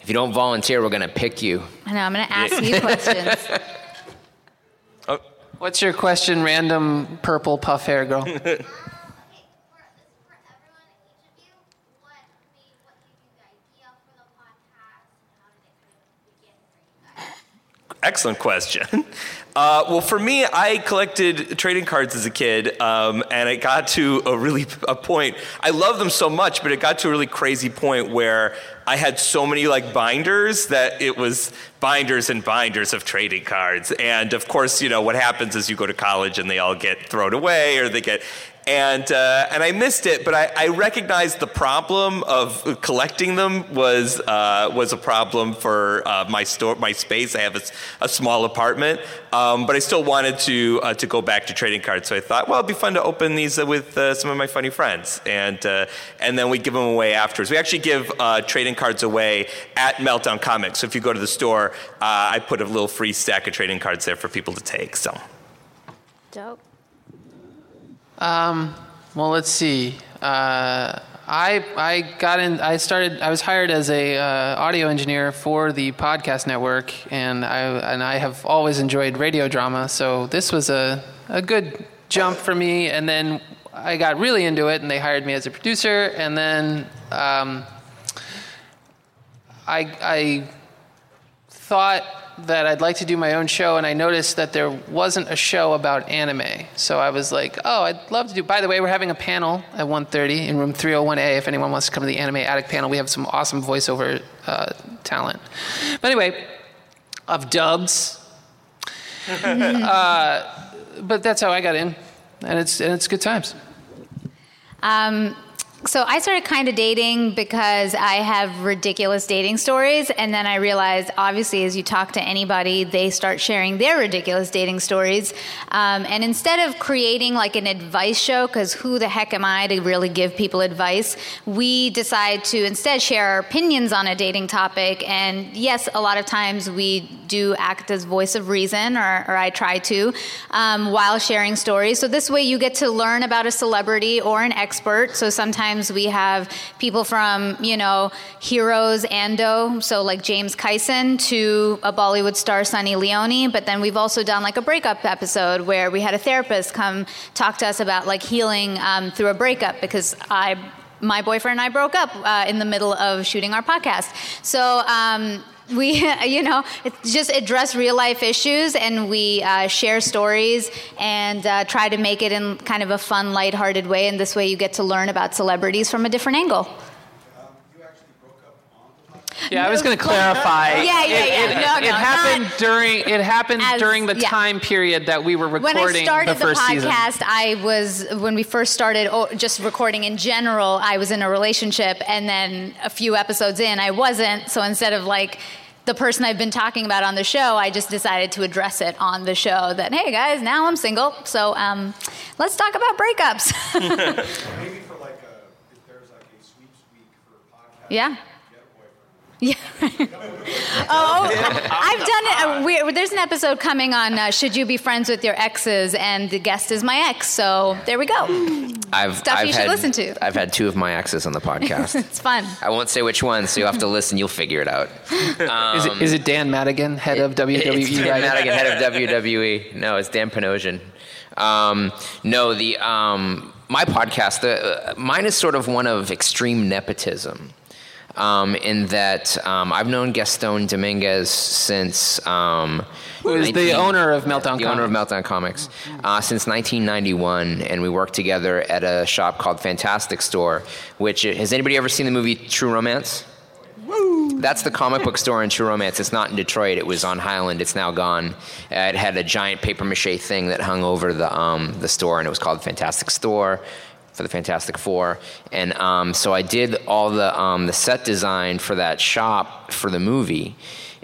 If you don't volunteer, we're going to pick you. I know, I'm going to ask you questions. [laughs] What's your question, random purple puff hair girl? Okay, for, this [laughs] is for everyone, each of you. What made, what gave you the idea for the podcast? How did it kind of begin for you guys? Excellent question. [laughs] Uh, well, for me, I collected trading cards as a kid, um, and it got to a really a point. I love them so much, but it got to a really crazy point where I had so many like binders that it was binders and binders of trading cards. And of course, you know what happens is you go to college and they all get thrown away, or they get. And uh, and I missed it, but I, I recognized the problem of collecting them was uh, was a problem for uh, my store, my space. I have a small apartment, um, but I still wanted to uh, to go back to trading cards. So I thought, well, it'd be fun to open these uh, with uh, some of my funny friends, and and then we give them away afterwards. We actually give trading cards away at Meltdown Comics. So if you go to the store, I put a little free stack of trading cards there for people to take. So. Dope. Well, let's see. Uh, I I got in. I started. I was hired as a uh, audio engineer for the podcast network, and I and I have always enjoyed radio drama. So this was a a good jump for me. And then I got really into it, and they hired me as a producer. And then um, I I thought that I'd like to do my own show, and I noticed that there wasn't a show about anime. So I was like, oh, I'd love to do. By the way, we're having a panel at 1:30 in room 301A. If anyone wants to come to the Anime Attic panel, we have some awesome voiceover uh, talent. But anyway, of dubs. [laughs] uh, but that's how I got in, and it's and it's good times. Um, so I started kind of dating because I have ridiculous dating stories, and then I realized, obviously, as you talk to anybody, they start sharing their ridiculous dating stories. Um, and instead of creating like an advice show, because who the heck am I to really give people advice, we decide to instead share our opinions on a dating topic. And yes, a lot of times we do act as voice of reason, or, or I try to, um, while sharing stories. So this way, you get to learn about a celebrity or an expert. So sometimes we have people from, you know, heroes, Ando, so like James Kyson, to a Bollywood star, Sunny Leone. But then we've also done like a breakup episode where we had a therapist come talk to us about like healing um, through a breakup because I my boyfriend and I broke up uh, in the middle of shooting our podcast. So um, we, [laughs] you know, just address real life issues and we uh, share stories and uh, try to make it in kind of a fun, lighthearted way. And this way, you get to learn about celebrities from a different angle. Yeah, I was going to clarify. [laughs] Yeah, yeah, yeah. It, No, it happened not- during. It happened As- during the yeah. time period that we were recording. When I started the season. podcast, I was when we first started oh, just recording in general. I was in a relationship, and then a few episodes in, I wasn't. So instead of like the person I've been talking about on the show, I just decided to address it on the show. That hey guys, now I'm single, so um, let's talk about breakups. [laughs] [laughs] Maybe for like a, if there's like a sweeps week for podcasts. yeah. Get a boyfriend. Yeah. [laughs] oh, I've done it. Uh, we, there's an episode coming on uh, Should You Be Friends with Your Exes? And the guest is my ex. So there we go. [gasps] I've, Stuff I've you should had, listen to. I've had two of my exes on the podcast. [laughs] It's fun. I won't say which one, so you'll have to listen. You'll figure it out. [laughs] is, it, is it Dan Madigan, head of WWE? It's Dan writing? Madigan, head of WWE. No, it's Dan Panosian. Um, no, the um, my podcast, the uh, mine is sort of one of extreme nepotism. Um, in that um, I've known Gaston Dominguez since. Um, Who is the owner of Meltdown The owner of Comics. Meltdown Comics uh, since 1991, and we worked together at a shop called Fantastic Store. Which has anybody ever seen the movie True Romance? That's the comic book store in True Romance. It's not in Detroit. It was on Highland. It's now gone. Uh, it had a giant paper mache thing that hung over the um, the store, and it was called Fantastic Store for the Fantastic Four. And um, so I did all the um, the set design for that shop for the movie.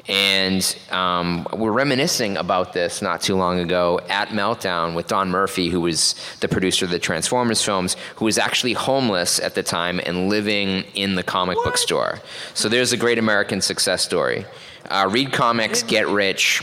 And um, we're reminiscing about this not too long ago at Meltdown with Don Murphy, who was the producer of the Transformers films, who was actually homeless at the time and living in the comic book store. So there's a great American success story. Uh, read comics, get rich.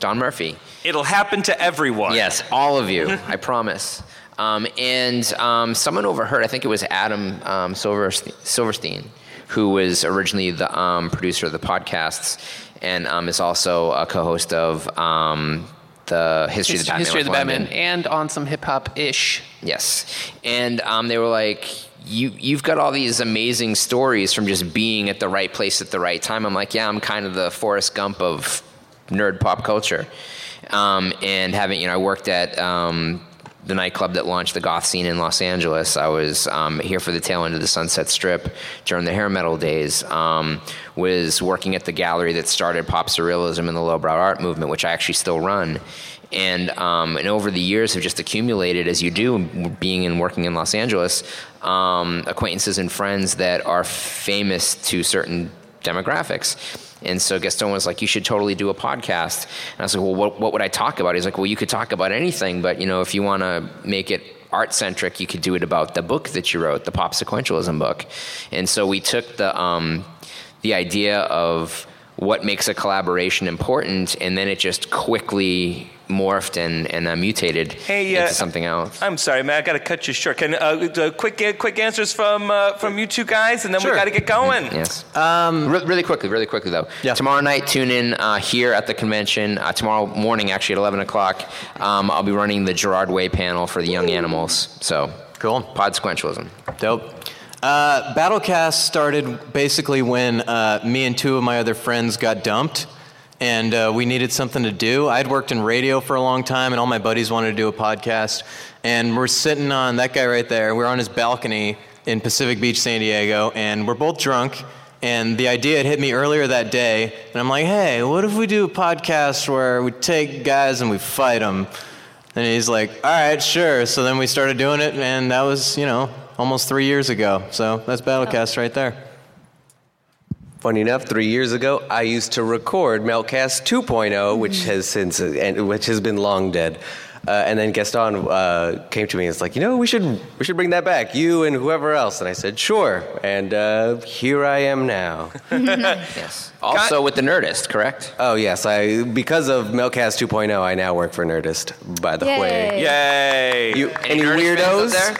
Don Murphy. It'll happen to everyone. Yes, all of you, I promise. Um, and um, someone overheard, I think it was Adam um, Silverste- Silverstein, who was originally the um, producer of the podcasts and um, is also a co host of um, the History of the Batman. History of the Batman, London. and on some hip hop ish. Yes, and um, they were like, "You you've got all these amazing stories from just being at the right place at the right time." I'm like, "Yeah, I'm kind of the Forrest Gump of nerd pop culture," um, and having you know, I worked at. Um, the nightclub that launched the goth scene in Los Angeles. I was um, here for the tail end of the Sunset Strip during the hair metal days. Um, was working at the gallery that started pop surrealism and the lowbrow art movement, which I actually still run and um, and over the years have just accumulated as you do being and working in Los Angeles um, acquaintances and friends that are famous to certain demographics. And so Gaston was like, "You should totally do a podcast." And I was like, "Well, what, what would I talk about?" He's like, "Well, you could talk about anything, but you know, if you want to make it art centric, you could do it about the book that you wrote, the pop sequentialism book." And so we took the um, the idea of what makes a collaboration important, and then it just quickly morphed and, and uh, mutated Hey, uh, into something else. I'm sorry, man. I got to cut you short. Can uh, uh, quick uh, quick answers from uh, from you two guys, and then we got to get going. Yes. Um, Re- really quickly, really quickly though. Yeah. Tomorrow night, tune in uh, here at the convention. Uh, tomorrow morning, actually at 11 o'clock, um, I'll be running the Gerard Way panel for the young animals. So Cool. pod sequentialism. Dope. Uh, Battlecast started basically when uh, me and two of my other friends got dumped, and uh, we needed something to do. I'd worked in radio for a long time, and all my buddies wanted to do a podcast. And we're sitting on that guy right there. We're on his balcony in Pacific Beach, San Diego, and we're both drunk. And the idea had hit me earlier that day, and I'm like, "Hey, what if we do a podcast where we take guys and we fight them?" And he's like, all right, sure. So then we started doing it, and that was, you know, almost three years ago. So that's Battlecast right there. Funny enough, three years ago, I used to record Meltcast 2.0, which has since uh, and which has been long dead. Uh, and then Gaston uh, came to me and was like, you know, we should we should bring that back, you and whoever else. And I said, sure. And uh, here I am now. [laughs] Yes. Also with the Nerdist, correct? oh yes, I because of Meltcast 2.0, I now work for Nerdist. By the way, Yay. Yay! you any, Nerdist fans out weirdos? there?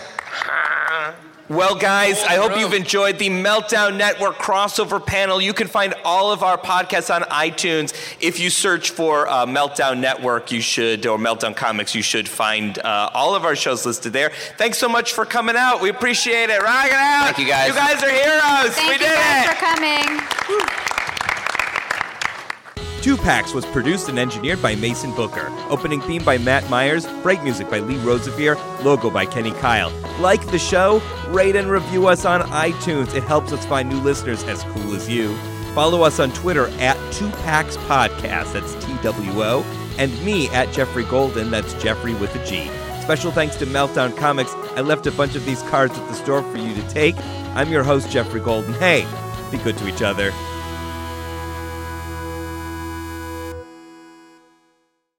Well, guys, I hope you've enjoyed the Meltdown Network crossover panel. You can find all of our podcasts on iTunes. If you search for uh, Meltdown Network, you should, or Meltdown Comics, you should find uh, all of our shows listed there. Thanks so much for coming out. We appreciate it. Rock it out. Thank you, guys. You guys are heroes. Thank we you did guys it. for coming. Two Packs was produced and engineered by Mason Booker. Opening theme by Matt Myers, break music by Lee Rosevere, logo by Kenny Keil. Like the show, rate and review us on iTunes. It helps us find new listeners as cool as you. Follow us on Twitter at Two Packs Podcast, that's T W O, and me at Geoffrey Golden, that's Geoffrey with a G. Special thanks to Meltdown Comics. I left a bunch of these cards at the store for you to take. I'm your host, Geoffrey Golden. Hey, be good to each other.